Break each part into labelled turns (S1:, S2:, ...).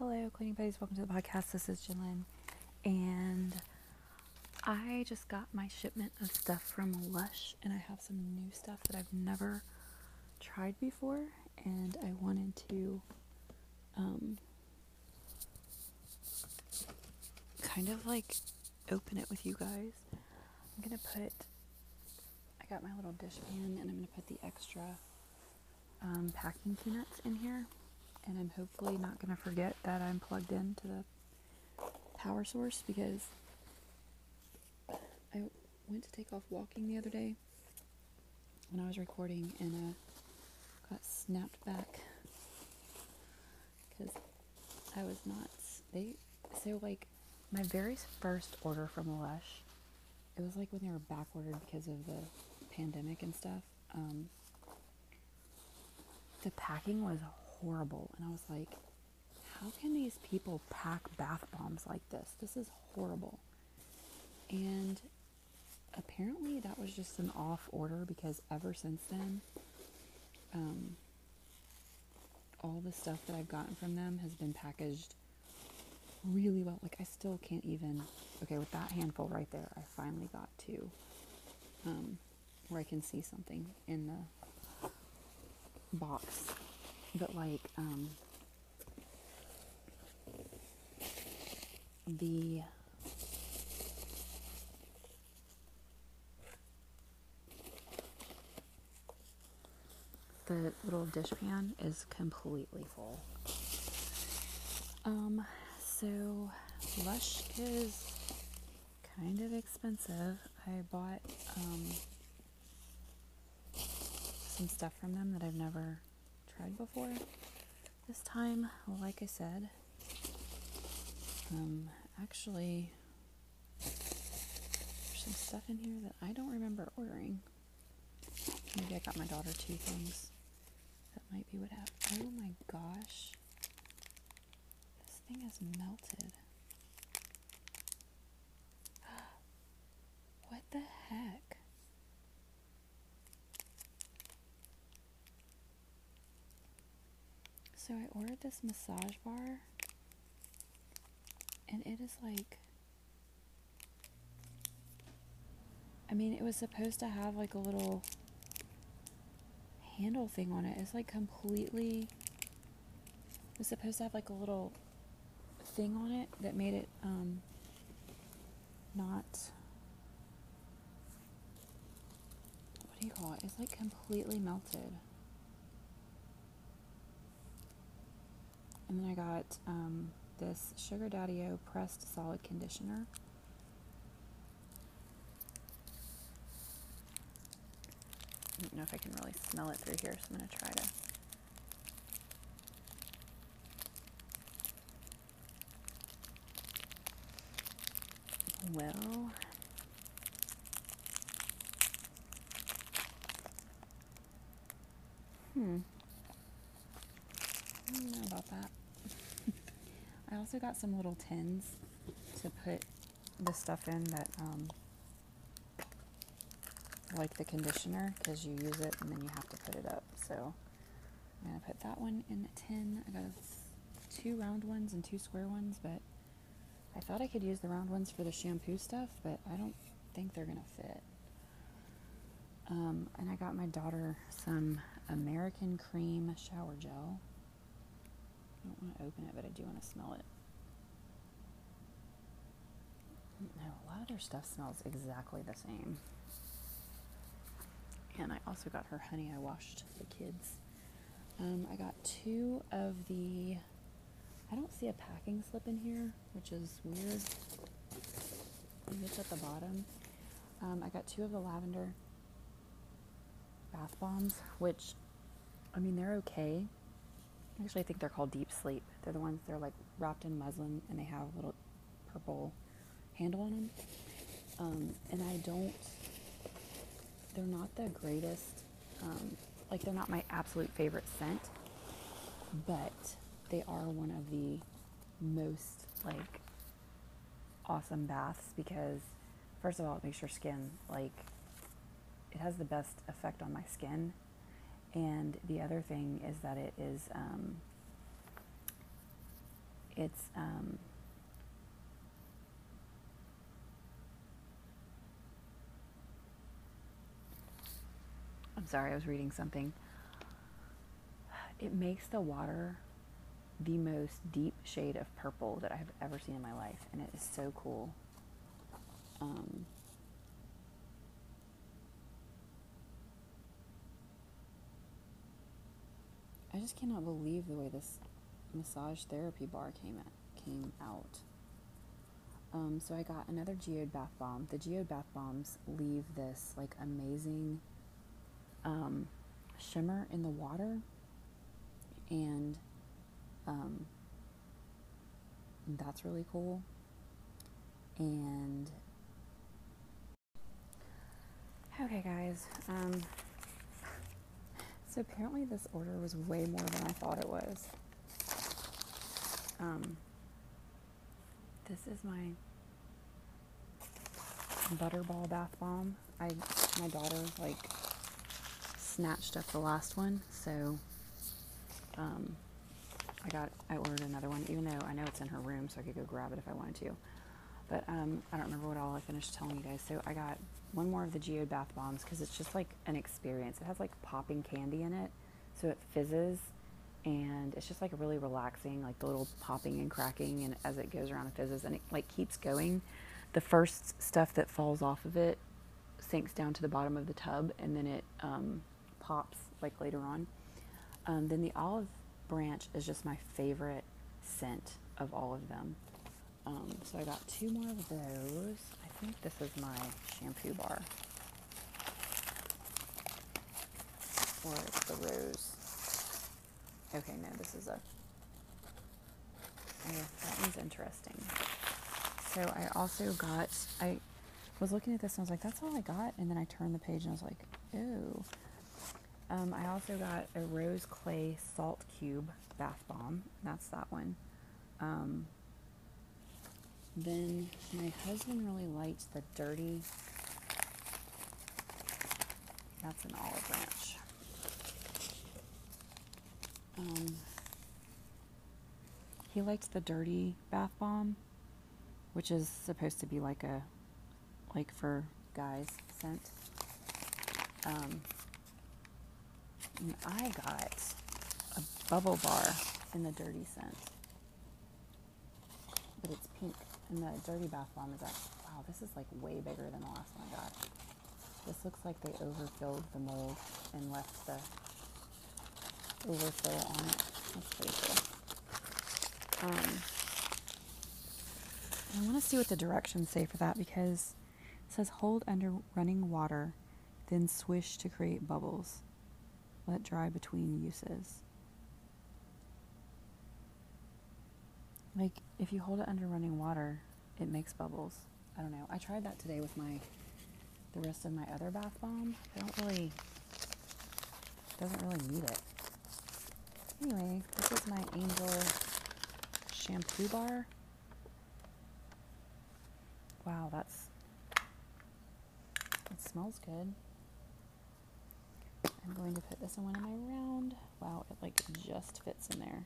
S1: Hello, cleaning buddies. Welcome to the podcast. This is Jillian, and I just got my shipment of stuff from Lush, and I have some new stuff that I've never tried before, and I wanted to um, kind of like open it with you guys. I'm gonna put. I got my little dish dishpan, and I'm gonna put the extra um, packing peanuts in here and I'm hopefully not going to forget that I'm plugged into the power source because I went to take off walking the other day when I was recording and uh, got snapped back because I was not. They so like my very first order from Lush, it was like when they were back ordered because of the pandemic and stuff. Um, the packing was horrible. And I was like, how can these people pack bath bombs like this? This is horrible. And apparently that was just an off order because ever since then, um, all the stuff that I've gotten from them has been packaged really well. Like I still can't even. Okay, with that handful right there, I finally got to um, where I can see something in the box but like um, the the little dishpan is completely full. Um, so Lush is kind of expensive. I bought um, some stuff from them that I've never tried before. This time, like I said, um, actually, there's some stuff in here that I don't remember ordering. Maybe I got my daughter two things. That might be what happened. Oh my gosh. This thing has melted. What the heck? So I ordered this massage bar, and it is like. I mean, it was supposed to have like a little handle thing on it. It's like completely. It was supposed to have like a little thing on it that made it um, not. What do you call it? It's like completely melted. And then I got um, this Sugar Daddy-O pressed solid conditioner. I don't know if I can really smell it through here, so I'm going to try to. Well, hmm. I don't know about that. I also got some little tins to put the stuff in that, um, like the conditioner, because you use it and then you have to put it up. So I'm going to put that one in a tin. I got two round ones and two square ones, but I thought I could use the round ones for the shampoo stuff, but I don't think they're going to fit. Um, and I got my daughter some American Cream shower gel. I don't want to open it, but I do want to smell it. No, a lot of their stuff smells exactly the same. And I also got her honey I washed the kids. Um, I got two of the. I don't see a packing slip in here, which is weird. Maybe it's at the bottom. Um, I got two of the lavender bath bombs, which, I mean, they're okay. Actually, I think they're called Deep Sleep. They're the ones they're like wrapped in muslin and they have a little purple handle on them. Um, and I don't. They're not the greatest. Um, like they're not my absolute favorite scent, but they are one of the most like awesome baths because first of all it makes your skin like it has the best effect on my skin and the other thing is that it is um, It's um, I'm sorry, I was reading something. It makes the water the most deep shade of purple that I've ever seen in my life, and it is so cool. Um, just cannot believe the way this massage therapy bar came at, came out. Um, so I got another geode bath bomb. The geode bath bombs leave this like amazing um, shimmer in the water, and um, that's really cool. And okay, guys. So apparently, this order was way more than I thought it was. Um, this is my butterball bath bomb. I my daughter like snatched up the last one, so um, I got I ordered another one, even though I know it's in her room, so I could go grab it if I wanted to. But um, I don't remember what all I finished telling you guys. So I got one more of the geode bath bombs because it's just like an experience. It has like popping candy in it, so it fizzes, and it's just like really relaxing, like the little popping and cracking, and as it goes around it fizzes, and it like keeps going. The first stuff that falls off of it sinks down to the bottom of the tub, and then it um, pops like later on. Um, then the olive branch is just my favorite scent of all of them. Um, so I got two more of those. I think this is my shampoo bar. Or it's the rose. Okay, no, this is a. Oh, that one's interesting. So I also got. I was looking at this and I was like, that's all I got. And then I turned the page and I was like, ooh. Um, I also got a rose clay salt cube bath bomb. That's that one. Um, then my husband really liked the dirty. That's an olive branch. Um, he liked the dirty bath bomb, which is supposed to be like a, like for guys scent. Um, and I got a bubble bar in the dirty scent. But it's pink. And the dirty bath bomb is actually, wow, this is like way bigger than the last one I got. This looks like they overfilled the mold and left the overfill on it. That's pretty cool. Um, I want to see what the directions say for that because it says hold under running water, then swish to create bubbles. Let dry between uses. Like, if you hold it under running water, it makes bubbles. I don't know. I tried that today with my, the rest of my other bath bomb. I don't really, doesn't really need it. Anyway, this is my Angel shampoo bar. Wow, that's, it smells good. I'm going to put this in one of my round. Wow, it like just fits in there.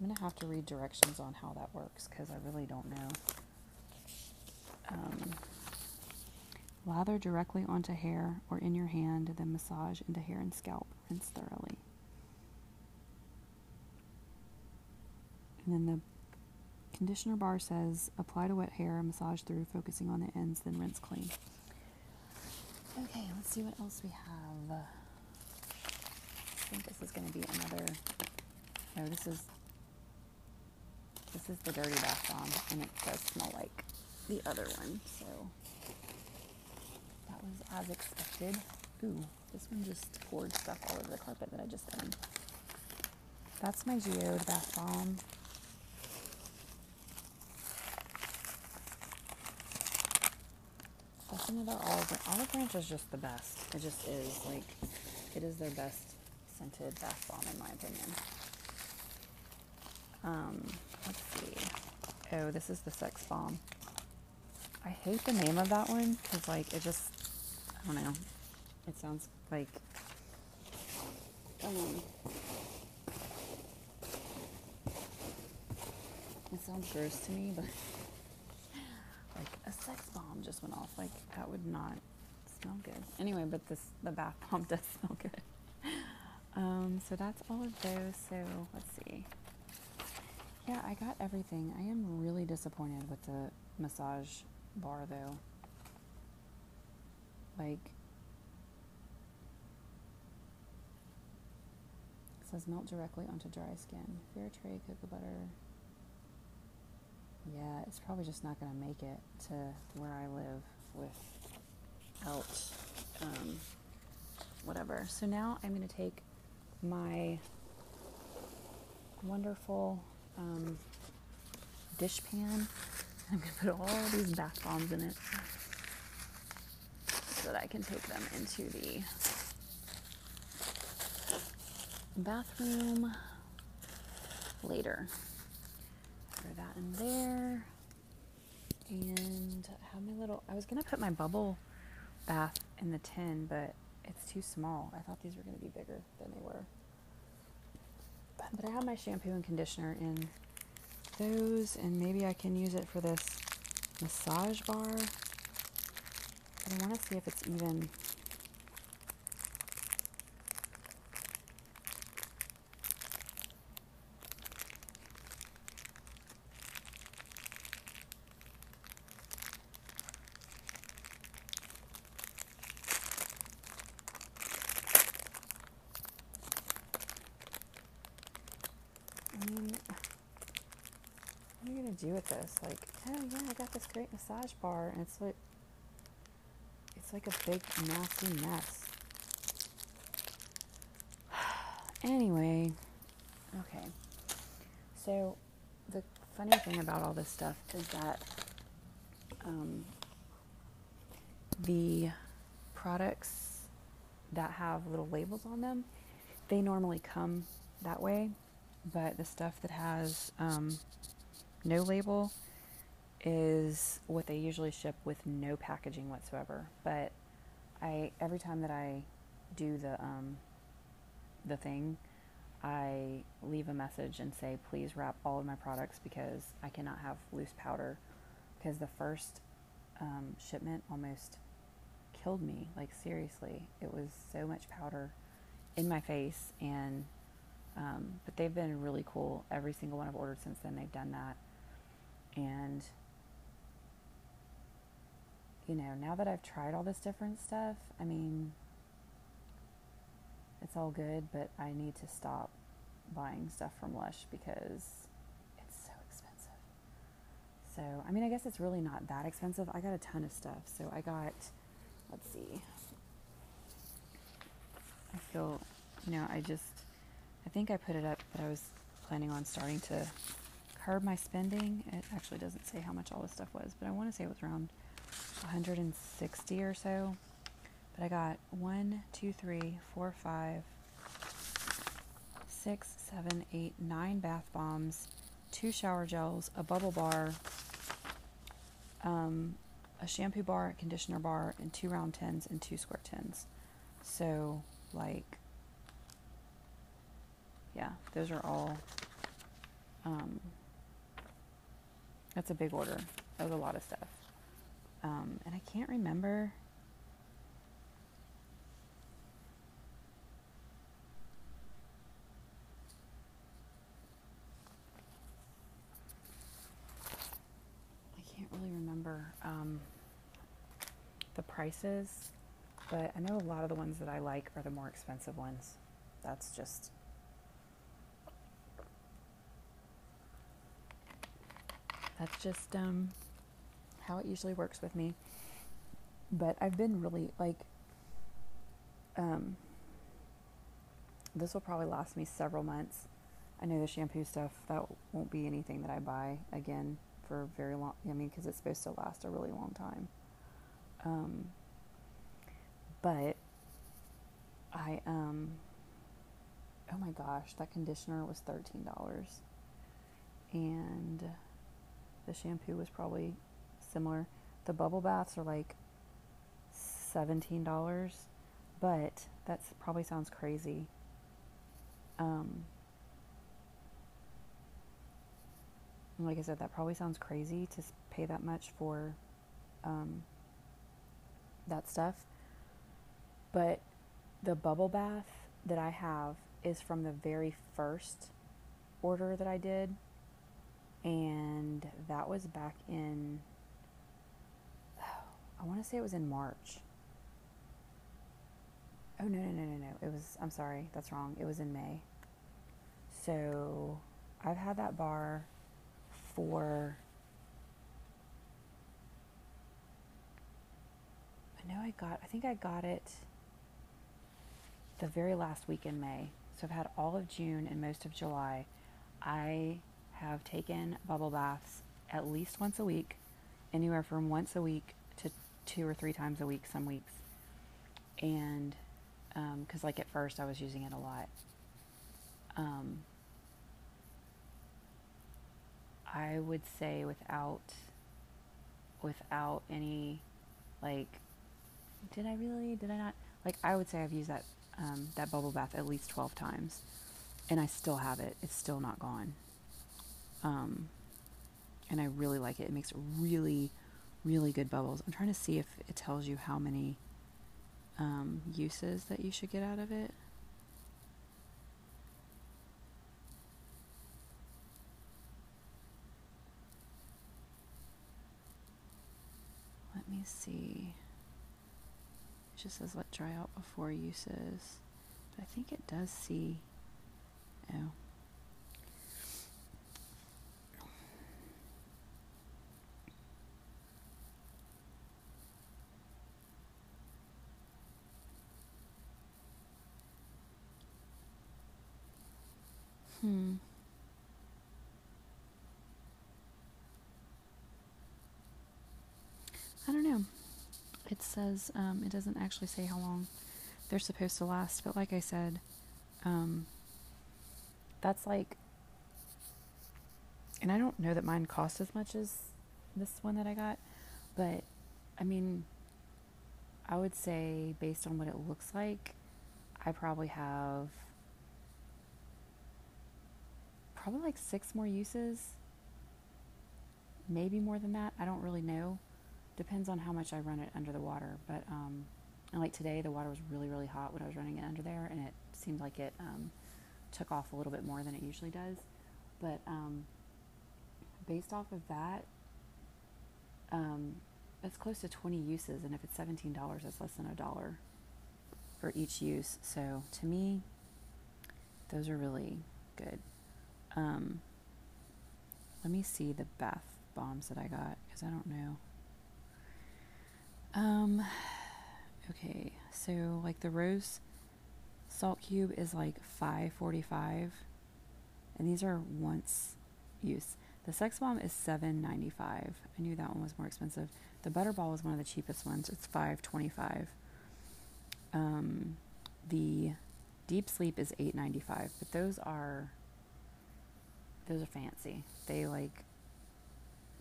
S1: I'm gonna have to read directions on how that works because I really don't know. Um, lather directly onto hair or in your hand, then massage into hair and scalp. Rinse thoroughly. And then the conditioner bar says apply to wet hair, massage through, focusing on the ends, then rinse clean. Okay, let's see what else we have. I think this is going to be another. No, this is this is the dirty bath bomb, and it does smell like the other one. So that was as expected. Ooh, this one just poured stuff all over the carpet that I just done. That's my geode bath bomb. That's another olive. Olive branch is just the best. It just is like it is their best scented bath bomb in my opinion. Um, let's see. Oh, this is the sex bomb. I hate the name of that one because like it just I don't know. It sounds like um it sounds gross to me, but like a sex bomb just went off. Like that would not smell good. Anyway, but this the bath bomb does smell good. Um, so that's all of those. So let's see. Yeah, I got everything. I am really disappointed with the massage bar though. Like it says melt directly onto dry skin. Fair trade cocoa butter. Yeah, it's probably just not going to make it to where I live without um, whatever. So now I'm going to take my wonderful um, dish pan. I'm to put all these bath bombs in it so that I can take them into the bathroom later. Throw that in there. And I have my little, I was to put my bubble bath in the tin, but it's too small. I thought these were to be bigger than they were. But I have my shampoo and conditioner in those, and maybe I can use it for this massage bar. But I want to see if it's even I mean, what are you gonna do with this? Like, oh yeah, I got this great massage bar, and it's like, it's like a big nasty mess. anyway, okay. So, the funny thing about all this stuff is that um, the products that have little labels on them, they normally come that way but the stuff that has um, no label is what they usually ship with no packaging whatsoever. But I every time that I do the um, the thing, I leave a message and say, please wrap all of my products because I cannot have loose powder. Because the first um, shipment almost killed me. Like seriously, it was so much powder in my face and um, but they've been really cool. Every single one I've ordered since then, they've done that. And, you know, now that I've tried all this different stuff, I mean, it's all good, but I need to stop buying stuff from Lush because it's so expensive. So, I mean, I guess it's really not that expensive. I got a ton of stuff. So, I got, let's see, I feel, you know, I just, I think I put it up that I was planning on starting to curb my spending. It actually doesn't say how much all this stuff was, but I want to say it was around 160 or so. But I got one, two, three, four, five, six, seven, eight, nine bath bombs, two shower gels, a bubble bar, um, a shampoo bar, a conditioner bar, and two round tins and two square tins. So, like, yeah, those are all. Um, that's a big order. That was a lot of stuff. Um, and I can't remember. I can't really remember um, the prices, but I know a lot of the ones that I like are the more expensive ones. That's just That's just um, how it usually works with me. But I've been really like, um, this will probably last me several months. I know the shampoo stuff, that won't be anything that I buy again for very long. I mean, because it's supposed to last a really long time. Um, but I, um, oh my gosh, that conditioner was $13. And the shampoo was probably similar. The bubble baths are like $17, but that probably sounds crazy. Um, like I said, that probably sounds crazy to pay that much for um, that stuff. But the bubble bath that I have is from the very first order that I did. And that was back in, oh, I want to say it was in March. Oh, no, no, no, no, no. It was, I'm sorry, that's wrong. It was in May. So I've had that bar for I know I got I think I got it the very last week in May. So I've had all of June and most of July. I have taken bubble baths at least once a week, anywhere from once a week to two or three times a week some weeks. And because um, like at first I was using it a lot. Um, I would say without without any like did I really did I not like I would say I've used that um, that bubble bath at least 12 times and I still have it it's still not gone um, and I really like it it makes really really good bubbles I'm trying to see if it tells you how many um, uses that you should get out of it Let me see. It just says let dry out before uses. But I think it does see. Oh. Hmm. I don't know. It says um, it doesn't actually say how long they're supposed to last, but like I said, um, that's like, and I don't know that mine cost as much as this one that I got, but I mean, I would say based on what it looks like, I probably have probably like six more uses, maybe more than that. I don't really know depends on how much I run it under the water. But um, and like today, the water was really really hot when I was running it under there, and it seemed like it um, took off a little bit more than it usually does. But um, based off of that, um, it's close to 20 uses, and if it's $17, that's less than a dollar for each use. So to me, those are really good. Um, let me see the bath bombs that I got because I don't know. Um, okay, so like the rose salt cube is like 5.45 and these are once use. The sex bomb is 7.95. I knew that one was more expensive. The butterball is one of the cheapest ones. It's 5.25. Um, the deep sleep is 8.95, but those are those are fancy. They like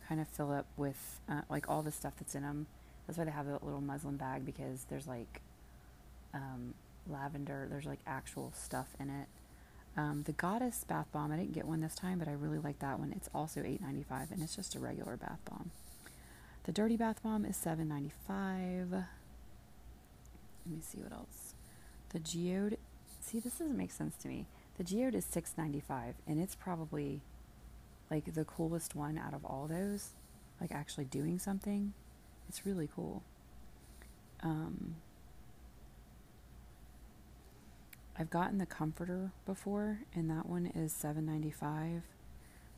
S1: kind of fill up with uh, like all the stuff that's in them that's why they have a little muslin bag because there's like um, lavender, there's like actual stuff in it. Um, the Goddess bath bomb, I didn't get one this time, but I really like that one. It's also $8.95 and it's just a regular bath bomb. The Dirty Bath Bomb is $7.95. Let me see what else. The Geode, see, this doesn't make sense to me. The Geode is $6.95 and it's probably like the coolest one out of all those, like actually doing something. It's really cool. Um, I've gotten the comforter before, and that one is seven ninety five.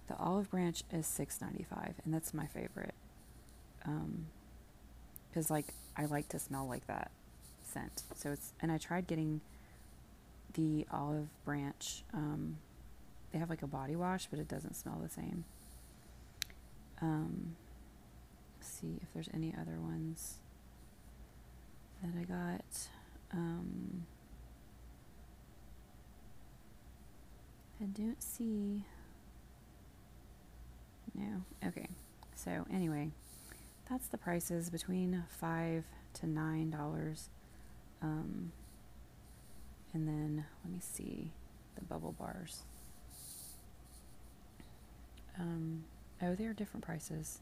S1: The olive branch is six ninety five, and that's my favorite. Um, because like I like to smell like that scent. So it's and I tried getting the olive branch. Um, they have like a body wash, but it doesn't smell the same. Um, see if there's any other ones that I got. Um, I don't see. No. Okay. So anyway, that's the prices between five to nine dollars. Um, and then let me see the bubble bars. Um, Oh, they are different prices.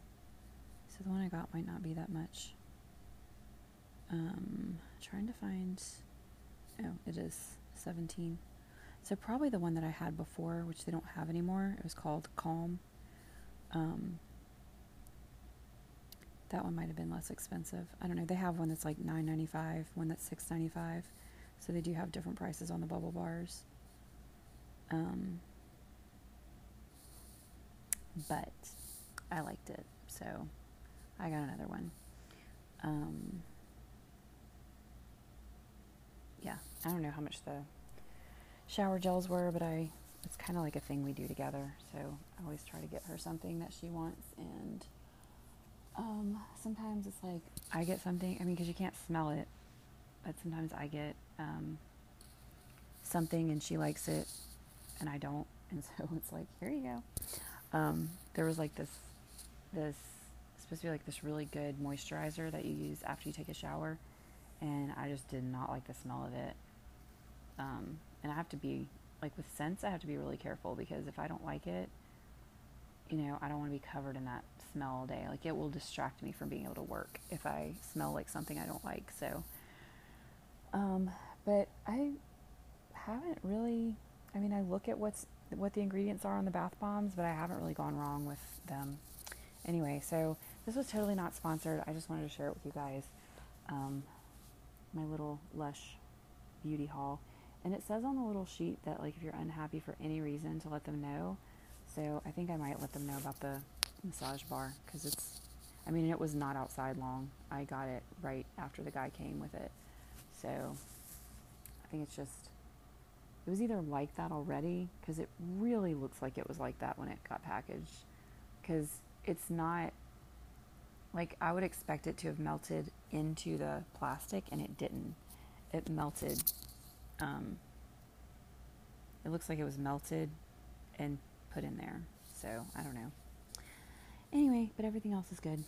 S1: So the one I got might not be that much. Um, trying to find. Oh, it is 17. So probably the one that I had before, which they don't have anymore. It was called Calm. Um, that one might have been less expensive. I don't know. They have one that's like nine ninety five, one that's six ninety five. So they do have different prices on the bubble bars. Um, but I liked it, so I got another one. Um, yeah, I don't know how much the shower gels were, but I it's kind of like a thing we do together. So I always try to get her something that she wants, and um, sometimes it's like I get something. I mean, because you can't smell it, but sometimes I get um, something and she likes it, and I don't, and so it's like here you go. Um, there was like this this supposed to be like this really good moisturizer that you use after you take a shower, and I just did not like the smell of it. Um, and I have to be like with scents, I have to be really careful because if I don't like it, you know, I don't want to be covered in that smell all day. Like it will distract me from being able to work if I smell like something I don't like. So, um, but I haven't really. I mean, I look at what's what the ingredients are on the bath bombs, but I haven't really gone wrong with them. Anyway, so this was totally not sponsored. I just wanted to share it with you guys. Um, my little Lush beauty haul. And it says on the little sheet that like if you're unhappy for any reason to let them know. So I think I might let them know about the massage bar because it's I mean it was not outside long. I got it right after the guy came with it. So I think it's just it was either like that already because it really looks like it was like that when it got packaged because it's not like I would expect it to have melted into the plastic and it didn't. It melted um, it looks like it was melted and put in there. So I don't know. Anyway, but everything else is good.